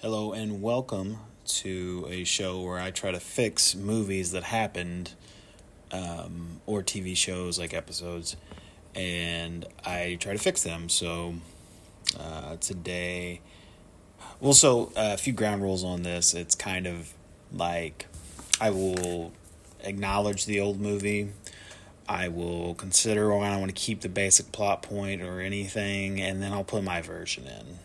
Hello and welcome to a show where I try to fix movies that happened um, or TV shows like episodes, and I try to fix them. So uh, today, well, so uh, a few ground rules on this. It's kind of like I will acknowledge the old movie. I will consider why I want to keep the basic plot point or anything, and then I'll put my version in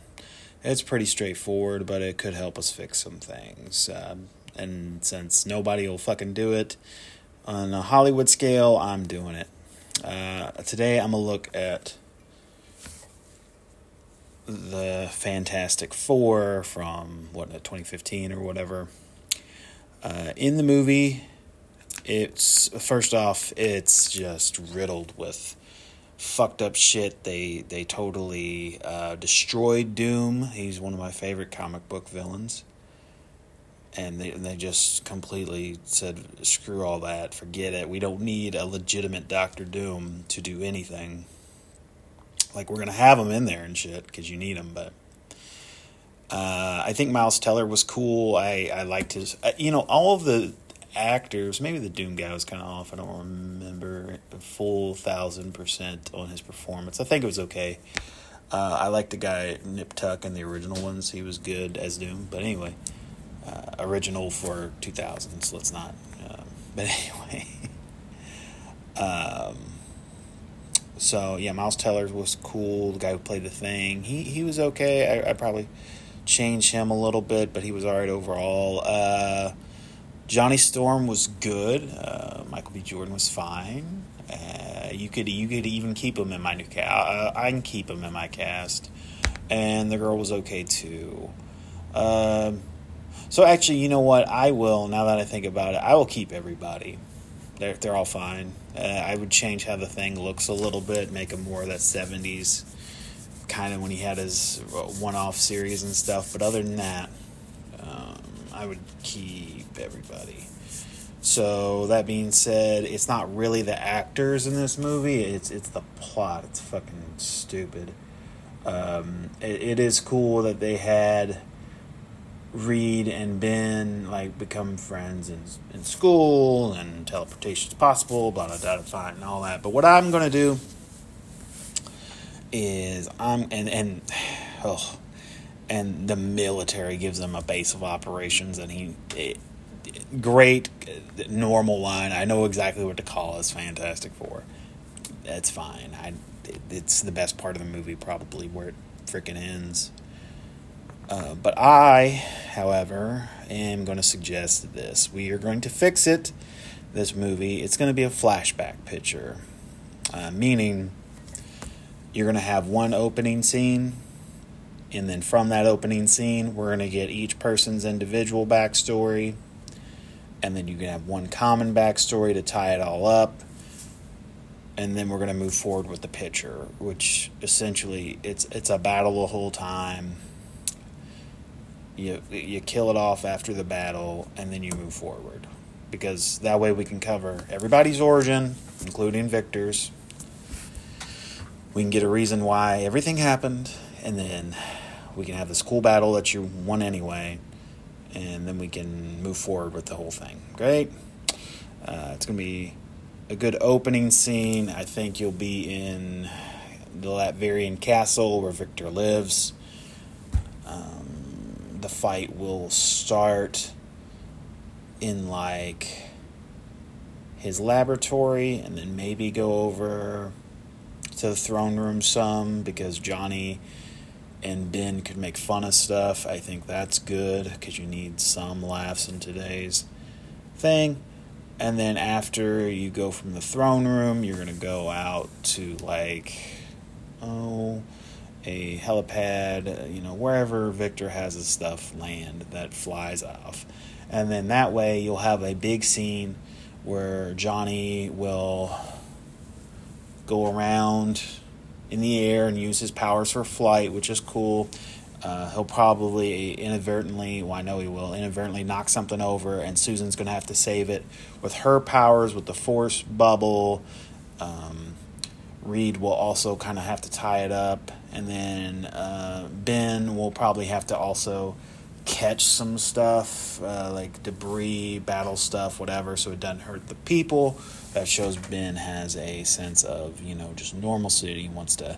it's pretty straightforward, but it could help us fix some things. Um, and since nobody will fucking do it on a Hollywood scale, I'm doing it. Uh, today, I'm gonna look at the Fantastic Four from what 2015 or whatever. Uh, in the movie, it's first off, it's just riddled with fucked up shit. They they totally uh, destroyed Doom. He's one of my favorite comic book villains. And they and they just completely said, "Screw all that, forget it. We don't need a legitimate Doctor Doom to do anything. Like we're gonna have him in there and shit because you need him, but." Uh, I think Miles Teller was cool. I, I liked his, uh, you know, all of the actors, maybe the Doom guy was kind of off. I don't remember full thousand percent on his performance. I think it was okay. Uh, I like the guy Nip Tuck in the original ones. He was good as Doom. But anyway, uh, original for 2000s. Let's not. Um, but anyway. um, so yeah, Miles Teller was cool. The guy who played the Thing, he he was okay. I, I probably change him a little bit, but he was alright overall. Uh, Johnny Storm was good. Uh, Michael B. Jordan was fine. Uh, you could you could even keep him in my new cast. Uh, I can keep him in my cast, and the girl was okay too. Um, so actually, you know what? I will. Now that I think about it, I will keep everybody. They're they're all fine. Uh, I would change how the thing looks a little bit, make him more of that seventies kind of when he had his one off series and stuff. But other than that, um, I would keep everybody. So that being said, it's not really the actors in this movie; it's it's the plot. It's fucking stupid. Um, it, it is cool that they had Reed and Ben like become friends in in school, and teleportation is possible. Blah blah blah, fine, and all that. But what I'm gonna do is I'm and and oh and the military gives him a base of operations, and he. It, great normal line. I know exactly what to call as Fantastic Four. That's fine. I it's the best part of the movie, probably where it freaking ends. Uh, but I, however, am going to suggest this. We are going to fix it. This movie. It's going to be a flashback picture, uh, meaning you're going to have one opening scene and then from that opening scene, we're going to get each person's individual backstory. And then you can have one common backstory to tie it all up. And then we're going to move forward with the picture, which essentially it's it's a battle the whole time. You you kill it off after the battle, and then you move forward, because that way we can cover everybody's origin, including Victor's. We can get a reason why everything happened, and then we can have this cool battle that you won anyway, and then we can move forward with the whole thing. Great. Uh, it's going to be a good opening scene. I think you'll be in the Latverian castle where Victor lives. Um, the fight will start in like his laboratory and then maybe go over to the throne room some because Johnny and Ben could make fun of stuff. I think that's good because you need some laughs in today's thing. And then after you go from the throne room, you're going to go out to like, oh, a helipad, uh, you know, wherever Victor has his stuff land that flies off. And then that way you'll have a big scene where Johnny will go around in the air and use his powers for flight, which is cool. Uh, he'll probably inadvertently, well, I know he will, inadvertently knock something over, and Susan's going to have to save it with her powers, with the force bubble. Um, Reed will also kind of have to tie it up, and then uh, Ben will probably have to also catch some stuff uh, like debris, battle stuff, whatever, so it doesn't hurt the people. That shows Ben has a sense of you know just normalcy. He wants to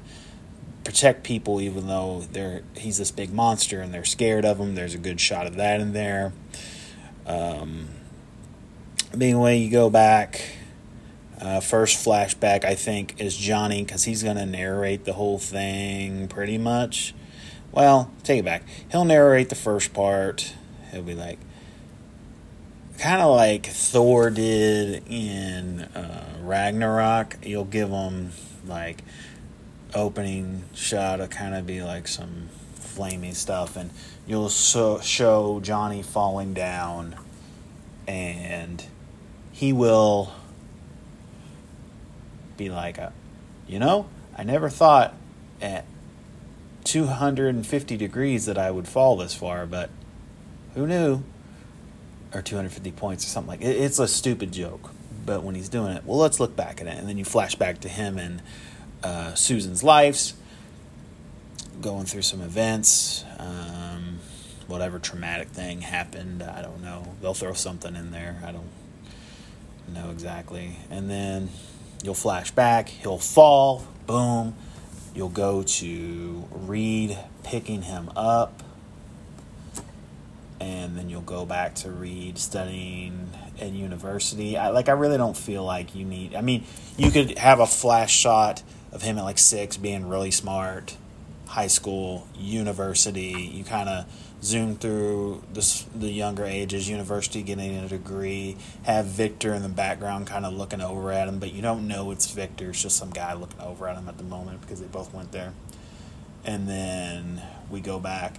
protect people, even though they're he's this big monster and they're scared of him. There's a good shot of that in there. Um, anyway, you go back. Uh, first flashback, I think, is Johnny because he's going to narrate the whole thing pretty much. Well, take it back. He'll narrate the first part. He'll be like, kind of like Thor did in uh, Ragnarok. You'll give him like opening shot to kind of be like some flaming stuff, and you'll so, show Johnny falling down, and he will be like, uh, you know, I never thought at 250 degrees that I would fall this far, but who knew? Or 250 points or something like it. It's a stupid joke, but when he's doing it, well, let's look back at it, and then you flash back to him and uh, Susan's lives, going through some events, um, whatever traumatic thing happened. I don't know. They'll throw something in there. I don't know exactly, and then you'll flash back. He'll fall. Boom You'll go to Reed picking him up, and then you'll go back to Reed studying at university. I, like, I really don't feel like you need. I mean, you could have a flash shot of him at like six being really smart, high school, university. You kind of zoom through the, the younger ages, university getting a degree, have Victor in the background kind of looking over at him, but you don't know it's Victor. It's just some guy looking over at him at the moment because they both went there. And then we go back,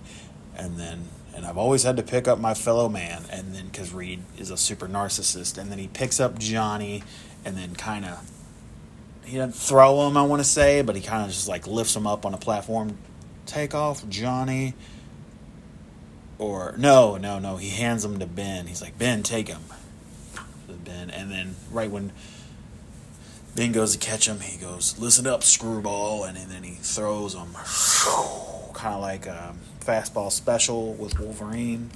and then, and I've always had to pick up my fellow man, and then because Reed is a super narcissist, and then he picks up Johnny, and then kind of, he doesn't throw him, I want to say, but he kind of just like lifts him up on a platform. Take off, Johnny or no, no, no. He hands them to Ben. He's like, Ben, take him. Ben, and then right when Ben goes to catch him, he goes, "Listen up, screwball," and, and then he throws him, kind of like a fastball special with Wolverine,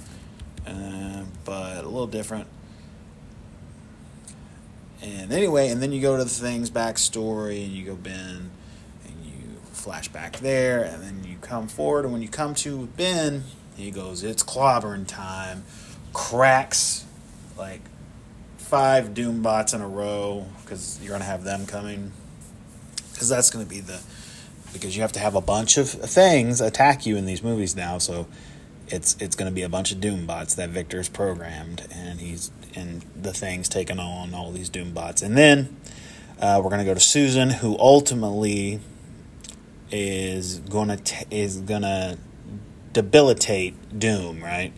uh, but a little different. And anyway, and then you go to the thing's backstory, and you go Ben, and you flash back there, and then you come forward, and when you come to Ben he goes, It's clobbering time. Cracks like five Doom bots in a row because you're going to have them coming. Because that's going to be the. Because you have to have a bunch of things attack you in these movies now, so it's it's going to be a bunch of Doom bots that Victor's programmed, and he's and the thing's taking on all these Doom bots, and then uh, we're going to go to Susan, who ultimately is gonna t- is gonna debilitate Doom, right?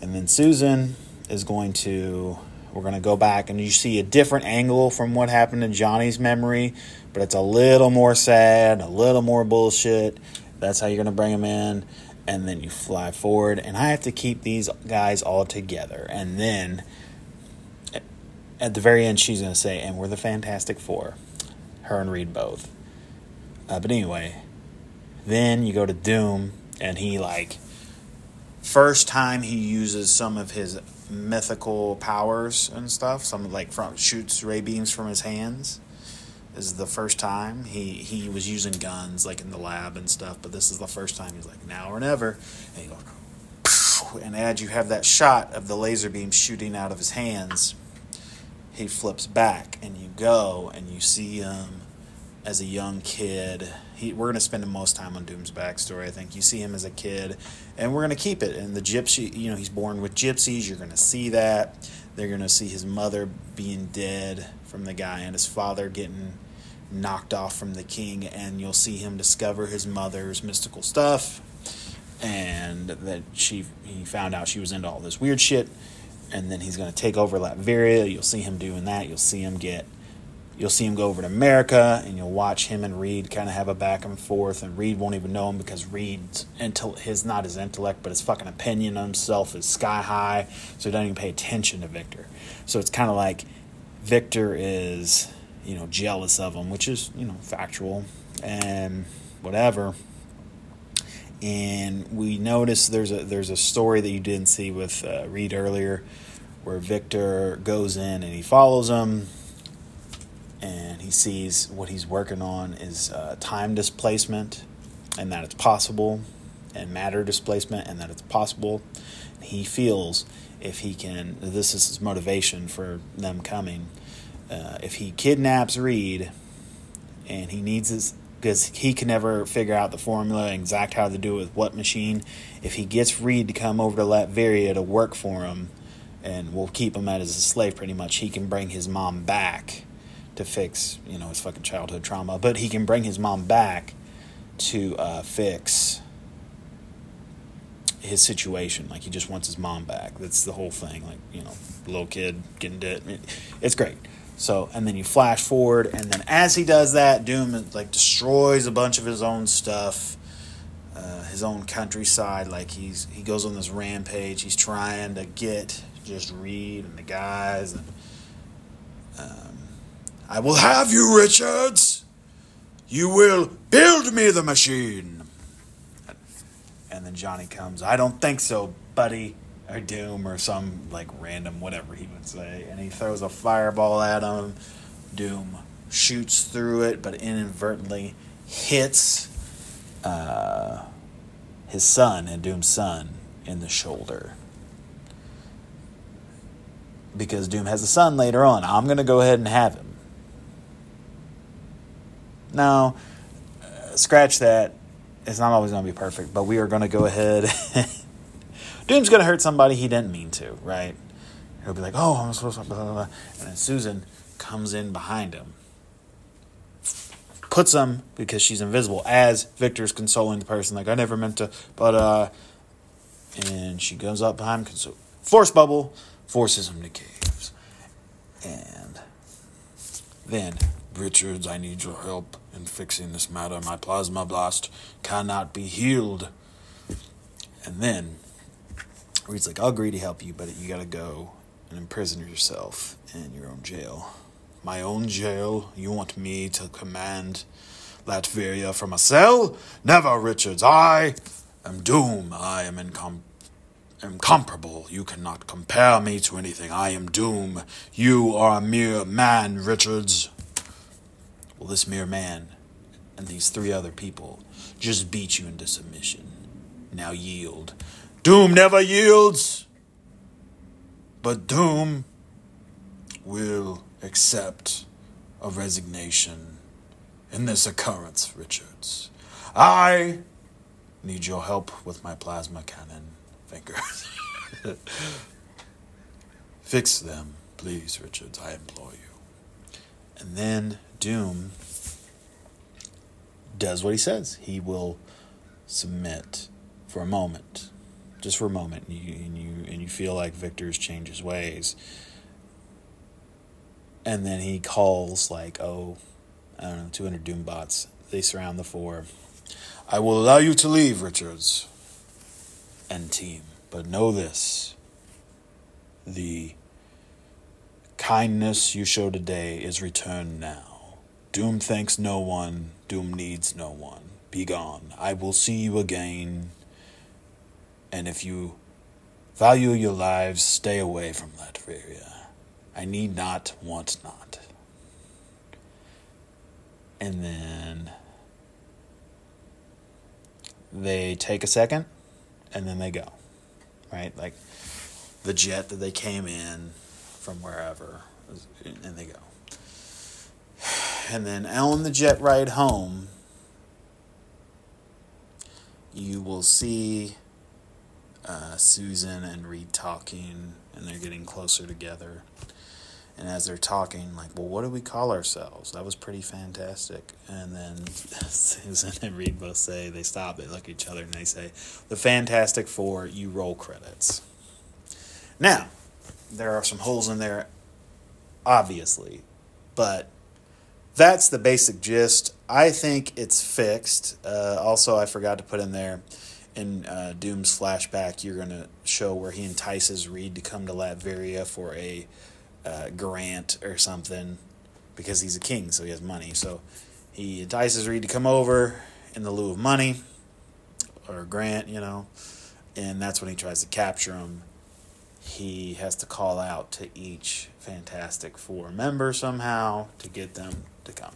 And then Susan is going to we're going to go back and you see a different angle from what happened in Johnny's memory, but it's a little more sad, a little more bullshit. That's how you're going to bring him in. And then you fly forward, and I have to keep these guys all together. And then at the very end, she's going to say, and we're the Fantastic Four. Her and Reed both. Uh, but anyway, then you go to Doom, and he like first time he uses some of his mythical powers and stuff. Some like from shoots ray beams from his hands. This is the first time he he was using guns like in the lab and stuff, but this is the first time he's like now or never. And he goes, and as you have that shot of the laser beam shooting out of his hands, he flips back and you go and you see him as a young kid he, we're going to spend the most time on Doom's backstory. I think you see him as a kid, and we're going to keep it. And the gypsy, you know, he's born with gypsies. You're going to see that. They're going to see his mother being dead from the guy, and his father getting knocked off from the king. And you'll see him discover his mother's mystical stuff, and that she he found out she was into all this weird shit. And then he's going to take over Latveria. You'll see him doing that. You'll see him get you'll see him go over to America and you'll watch him and Reed kind of have a back and forth and Reed won't even know him because Reed's intel his not his intellect but his fucking opinion on himself is sky high so he doesn't even pay attention to Victor. So it's kind of like Victor is, you know, jealous of him, which is, you know, factual and whatever. and we notice there's a there's a story that you didn't see with uh, Reed earlier, where Victor goes in and he follows him, and he sees what he's working on is uh, time displacement, and that it's possible, and matter displacement, and that it's possible. He feels if he can, this is his motivation for them coming. Uh, if he kidnaps Reed, and he needs his because he can never figure out the formula exact how to do it with what machine. If he gets Reed to come over to Latveria to work for him, and we'll keep him as a slave pretty much, he can bring his mom back to fix you know his fucking childhood trauma. But he can bring his mom back to uh, fix his situation. Like he just wants his mom back. That's the whole thing. Like you know, little kid getting dead. It's great. So, and then you flash forward, and then as he does that, Doom like destroys a bunch of his own stuff, uh, his own countryside. Like he's he goes on this rampage. He's trying to get just Reed and the guys, and um, I will have you, Richards. You will build me the machine. And then Johnny comes. I don't think so, buddy or Doom or some like random whatever he would say, and he throws a fireball at him. Doom shoots through it, but inadvertently hits uh, his son and Doom's son in the shoulder. Because Doom has a son later on. I'm going to go ahead and have him. Now, uh, scratch that. It's not always going to be perfect, but we are going to go ahead Doom's gonna hurt somebody he didn't mean to, right? He'll be like, "Oh, I'm supposed to," blah, blah, blah. and then Susan comes in behind him, puts him because she's invisible as Victor's consoling the person, like I never meant to, but uh, and she goes up behind him, force bubble forces him to caves, and then Richards, I need your help in fixing this matter. My plasma blast cannot be healed. And then Reed's like, I'll agree to help you, but you gotta go and imprison yourself in your own jail. My own jail? You want me to command Latveria from a cell? Never, Richards. I am Doom. I am incom- incomparable. You cannot compare me to anything. I am Doom. You are a mere man, Richards. Well, this mere man and these three other people just beat you into submission. Now yield. Doom never yields, but Doom will accept a resignation in this occurrence, Richards. I need your help with my plasma cannon fingers. Fix them, please, Richards, I implore you. And then Doom does what he says. He will submit for a moment just for a moment, and you and you and you feel like Victor's changed his ways, and then he calls like, oh, I don't know, two hundred Doom bots. They surround the four. I will allow you to leave, Richards and team, but know this: the kindness you show today is returned now. Doom thanks no one. Doom needs no one. Be gone. I will see you again and if you value your lives, stay away from Latveria. I need not, want not. And then they take a second and then they go. Right? Like the jet that they came in from wherever, and they go. And then on the jet ride home, you will see uh, Susan and Reed talking, and they're getting closer together. And as they're talking, like, well, what do we call ourselves? That was pretty fantastic. And then Susan and Reed both say, they stop, they look at each other, and they say, the Fantastic Four, you roll credits. Now, there are some holes in there, obviously, but that's the basic gist. I think it's fixed. Uh, also, I forgot to put in there in uh, Doom's flashback, you're going to show where he entices Reed to come to Latveria for a uh, grant or something because he's a king, so he has money. So he entices Reed to come over in the lieu of money. or Grant, you know, and that's when he tries to capture him. He has to call out to each Fantastic Four member somehow to get them to come.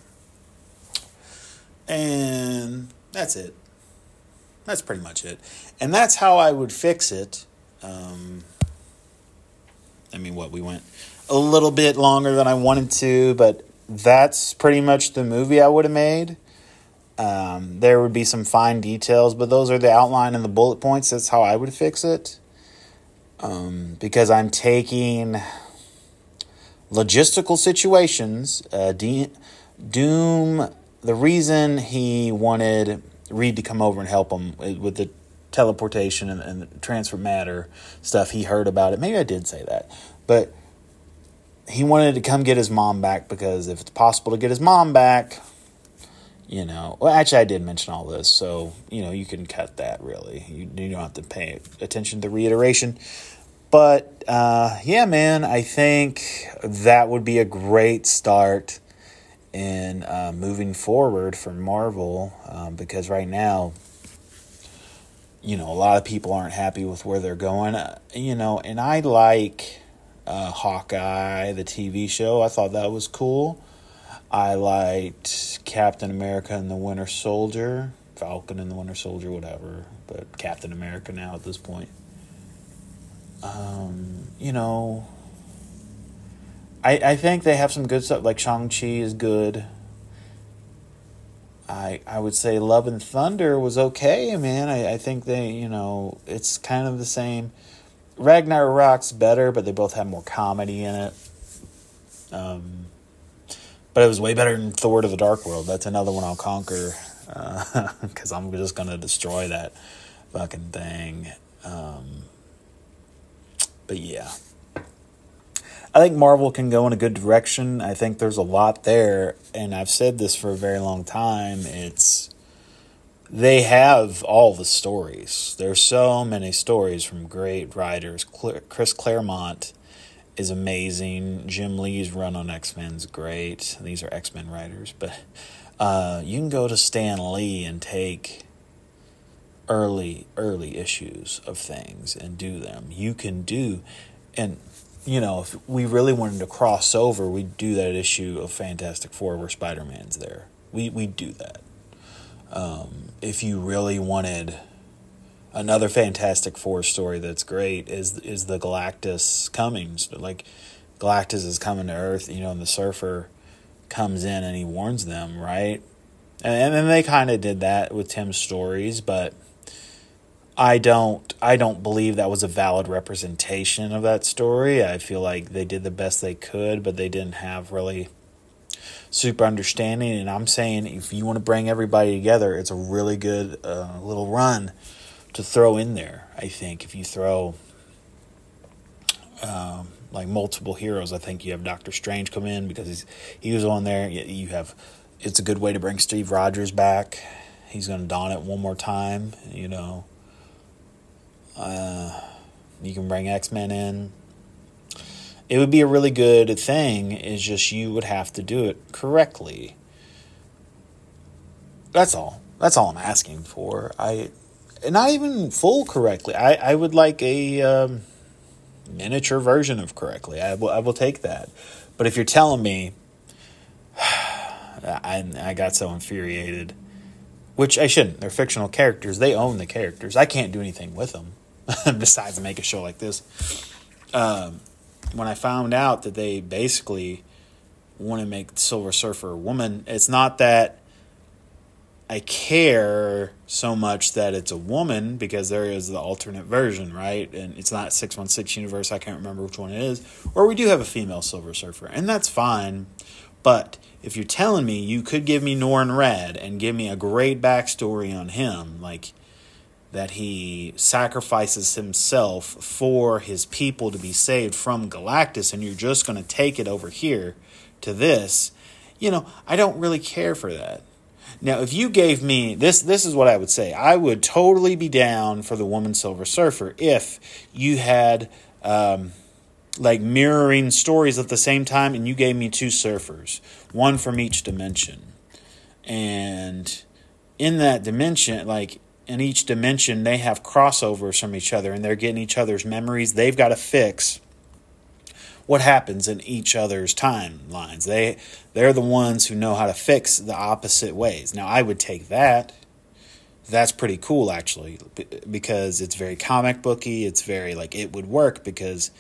And that's it. That's pretty much it. And that's how I would fix it. Um, I mean, what, we went a little bit longer than I wanted to, but that's pretty much the movie I would have made. Um, there would be some fine details, but those are the outline and the bullet points. That's how I would fix it. Um, because I'm taking logistical situations. Uh, Doom, the reason he wanted Reed to come over and help him with the teleportation and, and the transfer matter stuff, he heard about it. Maybe I did say that. But he wanted to come get his mom back because if it's possible to get his mom back, you know, well, actually, I did mention all this, so you know, you can cut that. Really, you, you don't have to pay attention to reiteration. But uh, yeah, man, I think that would be a great start in uh, moving forward for Marvel um, because right now, you know, a lot of people aren't happy with where they're going. Uh, you know, and I like uh, Hawkeye, the TV show. I thought that was cool. I liked Captain America and the Winter Soldier, Falcon and the Winter Soldier, whatever, but Captain America now at this point. Um, you know, I I think they have some good stuff. Like Shang Chi is good. I I would say Love and Thunder was okay, man. I, I think they you know it's kind of the same Ragnarok's better, but they both have more comedy in it. Um, but it was way better than Thor to the Dark World. That's another one I'll conquer because uh, I'm just gonna destroy that fucking thing. Um, but yeah, I think Marvel can go in a good direction. I think there's a lot there, and I've said this for a very long time. It's they have all the stories. There's so many stories from great writers. Chris Claremont is amazing. Jim Lee's run on X Men's great. These are X Men writers, but uh, you can go to Stan Lee and take early early issues of things and do them. You can do, and you know if we really wanted to cross over, we'd do that issue of Fantastic Four where Spider Man's there. We we do that. Um, if you really wanted another Fantastic Four story that's great is is the Galactus comings. Like Galactus is coming to Earth, you know, and the Surfer comes in and he warns them, right? And then they kind of did that with Tim Story's, but I don't I don't believe that was a valid representation of that story. I feel like they did the best they could, but they didn't have really super understanding. And I'm saying if you want to bring everybody together, it's a really good uh, little run to throw in there. I think if you throw um, like multiple heroes, I think you have Doctor Strange come in because he's he was on there. You have it's a good way to bring Steve Rogers back. He's going to don it one more time. You know, uh, you can bring X Men in it would be a really good thing. Is just you would have to do it correctly. That's all. That's all I'm asking for. I, not even full correctly. I, I would like a um, miniature version of correctly. I will, I will take that. But if you're telling me, I, I got so infuriated, which I shouldn't. They're fictional characters. They own the characters. I can't do anything with them besides make a show like this. Um, when I found out that they basically want to make Silver Surfer a woman, it's not that I care so much that it's a woman because there is the alternate version, right? And it's not 616 universe, I can't remember which one it is. Or we do have a female Silver Surfer, and that's fine. But if you're telling me you could give me Norrin Radd and give me a great backstory on him, like that he sacrifices himself for his people to be saved from Galactus, and you're just going to take it over here to this, you know, I don't really care for that. Now, if you gave me this, this is what I would say. I would totally be down for the woman Silver Surfer if you had um, like mirroring stories at the same time, and you gave me two surfers, one from each dimension, and in that dimension, like in each dimension they have crossovers from each other and they're getting each other's memories. They've got to fix what happens in each other's timelines. They they're the ones who know how to fix the opposite ways. Now I would take that. That's pretty cool actually because it's very comic booky. It's very like it would work because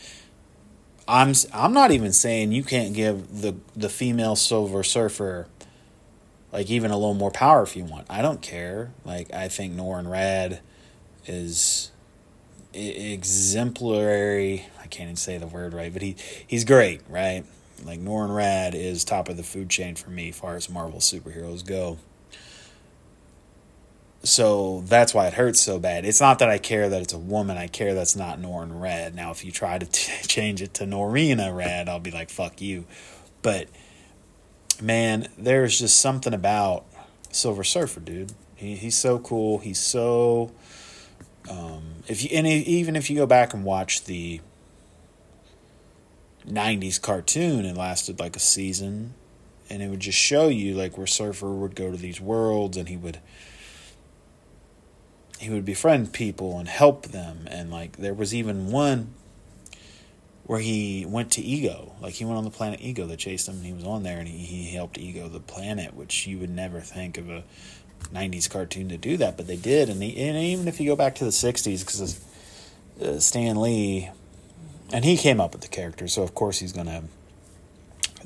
I'm I'm not even saying you can't give the the female Silver Surfer like even a little more power if you want. I don't care. Like I think Norrin Radd is exemplary. Can't even say the word right, but he he's great, right? Like Norrin Radd is top of the food chain for me, far as Marvel superheroes go. So that's why it hurts so bad. It's not that I care that it's a woman. I care that's not Norrin Radd. Now, if you try to t- change it to Norina Radd, I'll be like, "Fuck you." But man, there's just something about Silver Surfer, dude. He, he's so cool. He's so. Um, if you and even if you go back and watch the '90s cartoon, it lasted like a season, and it would just show you like where Surfer would go to these worlds, and he would he would befriend people and help them, and like there was even one where he went to Ego. Like he went on the planet Ego that chased him, and he was on there, and he, he helped Ego the planet, which you would never think of a '90s cartoon to do that, but they did. And, he, and even if you go back to the '60s, because uh, Stan Lee, and he came up with the character, so of course he's going to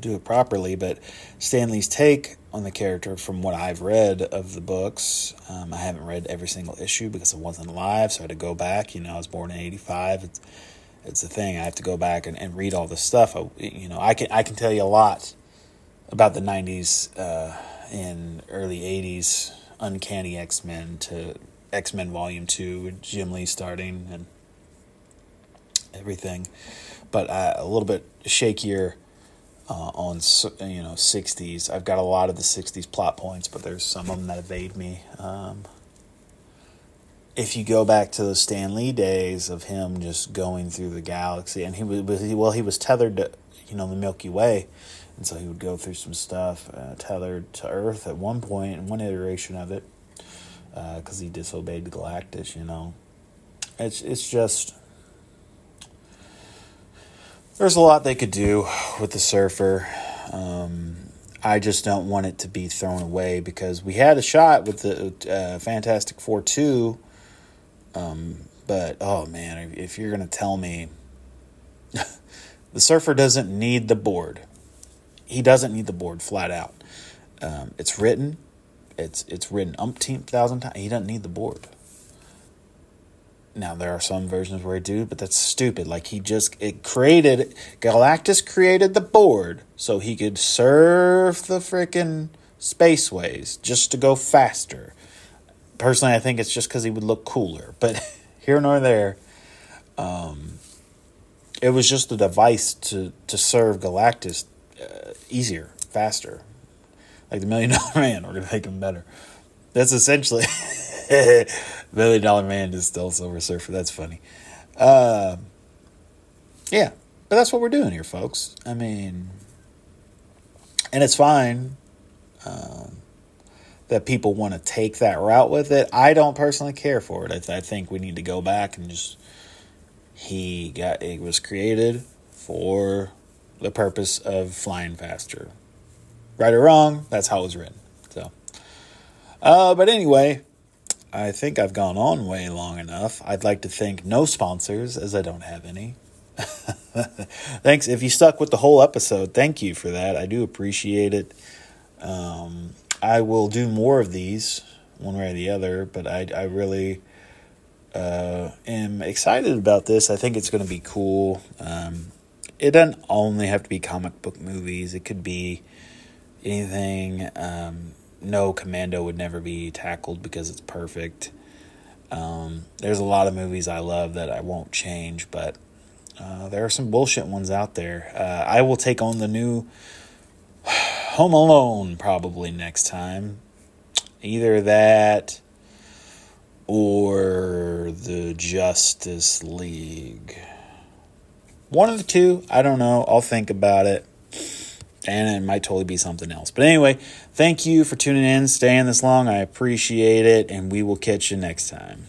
do it properly. But Stan Lee's take on the character, from what I've read of the books, um, I haven't read every single issue because I wasn't alive, so I had to go back. You know, I was born in '85. It's, it's a thing. I have to go back and, and read all this stuff. I, you know, I can I can tell you a lot about the '90s uh, and early '80s Uncanny X Men to X Men Volume Two Jim Lee starting and everything, but uh, a little bit shakier uh, on you know '60s. I've got a lot of the '60s plot points, but there's some of them that evade me. Um, if you go back to the Stan Lee days of him just going through the galaxy, and he was well, he was tethered to you know the Milky Way, and so he would go through some stuff uh, tethered to Earth at one point in one iteration of it, because uh, he disobeyed Galactus. You know, it's it's just there's a lot they could do with the Surfer. Um, I just don't want it to be thrown away because we had a shot with the uh, Fantastic Four two um, but oh man, if you're gonna tell me the surfer doesn't need the board, he doesn't need the board flat out. Um, it's written, it's it's written umpteen thousand times. He doesn't need the board. Now there are some versions where he do, but that's stupid. Like he just it created Galactus created the board so he could serve the freaking spaceways just to go faster personally, I think it's just because he would look cooler. But here nor there, um, it was just a device to to serve Galactus uh, easier, faster. Like the Million Dollar Man, we're gonna make him better. That's essentially Million Dollar Man is still Silver Surfer. That's funny. Uh, yeah, but that's what we're doing here, folks. I mean, and it's fine. Um, that people want to take that route with it. I don't personally care for it. I, th- I think we need to go back and just he got it was created for the purpose of flying faster. Right or wrong, that's how it was written. So, uh, but anyway, I think I've gone on way long enough. I'd like to thank no sponsors as I don't have any. Thanks if you stuck with the whole episode. Thank you for that. I do appreciate it. Um, I will do more of these, one way or the other. But I, I really uh, am excited about this. I think it's going to be cool. Um, it doesn't only have to be comic book movies. It could be anything. Um, no, Commando would never be tackled because it's perfect. Um, there's a lot of movies I love that I won't change, but uh, there are some bullshit ones out there. Uh, I will take on the new Home Alone probably next time. Either that or the Justice League. One of the two, I don't know. I'll think about it. And it might totally be something else. But anyway, thank you for tuning in, staying this long. I appreciate it, and we will catch you next time.